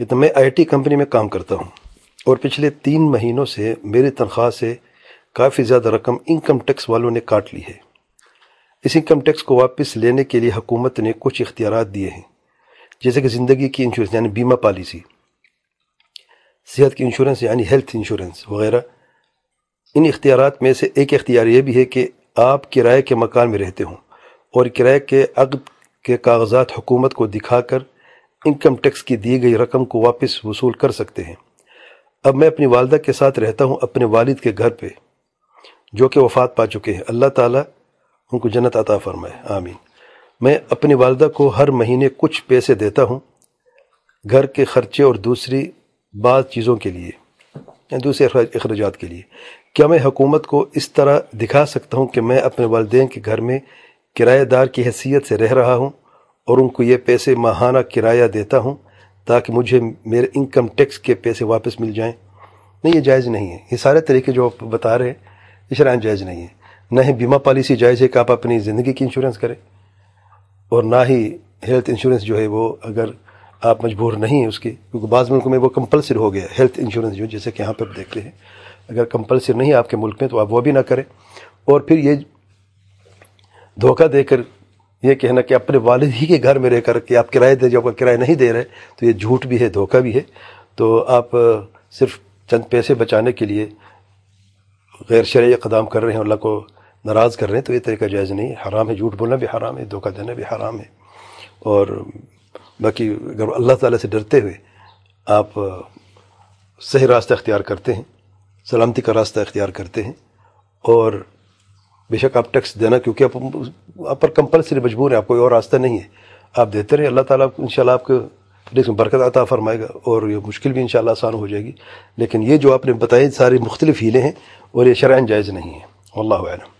کہ میں I T company میں کام کرتا ہوں اور پچھلے تین مہینوں سے میری تنخواہ سے کافی زیادہ رقم انکم ٹیکس والوں نے کاٹ لی ہے۔ اس انکم ٹیکس کو واپس لینے کے لیے حکومت نے کچھ اختیارات دیے ہیں، جیسے کہ زندگی کی انشورنس یعنی بیمہ پالیسی، صحت کی انشورنس یعنی ہیلتھ انشورنس وغیرہ۔ ان اختیارات میں سے ایک اختیار یہ بھی ہے کہ آپ کرائے کے مکان میں رہتے ہوں اور کرائے کے عقد کے کاغذات حکومت کو دکھا کر انکم ٹیکس کی دی گئی رقم کو واپس وصول کر سکتے ہیں۔ اب میں اپنی والدہ کے ساتھ رہتا ہوں اپنے والد کے گھر پہ، جو کہ وفات پا چکے ہیں۔ اللہ تعالیٰ ان کو جنت عطا فرمائے۔ آمین۔ میں اپنی والدہ کو ہر مہینے کچھ پیسے دیتا ہوں گھر کے خرچے اور دوسری بعض چیزوں کے لیے یا دوسرے اخراجات کے لیے۔ کیا میں حکومت کو اس طرح دکھا سکتا ہوں کہ میں اپنے والدین کے گھر میں کرایہ دار کی حیثیت سے رہ رہا ہوں؟ اور ان کو یہ پیسے ماہانہ کرایہ دیتا ہوں تاکہ مجھے میرے انکم ٹیکس کے پیسے واپس مل جائیں۔ نہیں، یہ جائز نہیں ہے۔ یہ سارے طریقے جو آپ بتا رہے ہیں یہ شرائن جائز نہیں ہے۔ نہ ہی بیمہ پالیسی جائز ہے کہ آپ اپنی زندگی کی انشورنس کریں، اور نہ ہی ہیلتھ انشورنس جو ہے وہ اگر آپ مجبور نہیں ہیں اس کی، کیونکہ بعض ملکوں میں وہ کمپلسری ہو گیا ہیلتھ انشورنس جو، جیسے کہ یہاں پر دیکھ رہے ہیں۔ اگر کمپلسری نہیں ہے آپ کے ملک میں تو آپ وہ بھی نہ کریں۔ اور پھر یہ دھوکہ دے کر یہ کہنا کہ اپنے والد ہی کے گھر میں رہ کر کہ آپ کرایہ دے جب کرایہ نہیں دے رہے تو یہ جھوٹ بھی ہے، دھوکہ بھی ہے۔ تو آپ صرف چند پیسے بچانے کے لیے غیر شرعی اقدام کر رہے ہیں، اللہ کو ناراض کر رہے ہیں، تو یہ طریقہ جائز نہیں ہے۔ حرام ہے، جھوٹ بولنا بھی حرام ہے، دھوکہ دینا بھی حرام ہے۔ اور باقی اگر اللہ تعالیٰ سے ڈرتے ہوئے آپ صحیح راستہ اختیار کرتے ہیں، سلامتی کا راستہ اختیار کرتے ہیں اور بے شک آپ ٹیکس دینا کیونکہ آپ آپ پر کمپلسری مجبور ہیں، آپ کوئی اور راستہ نہیں ہے۔ آپ دیتے رہے، اللہ تعالیٰ ان شاء اللہ آپ کو میں برکت عطا فرمائے گا اور یہ مشکل بھی انشاءاللہ آسان ہو جائے گی۔ لیکن یہ جو آپ نے بتائی ساری مختلف ہیلیں ہیں اور یہ شرائن جائز نہیں ہیں۔ اللہ علم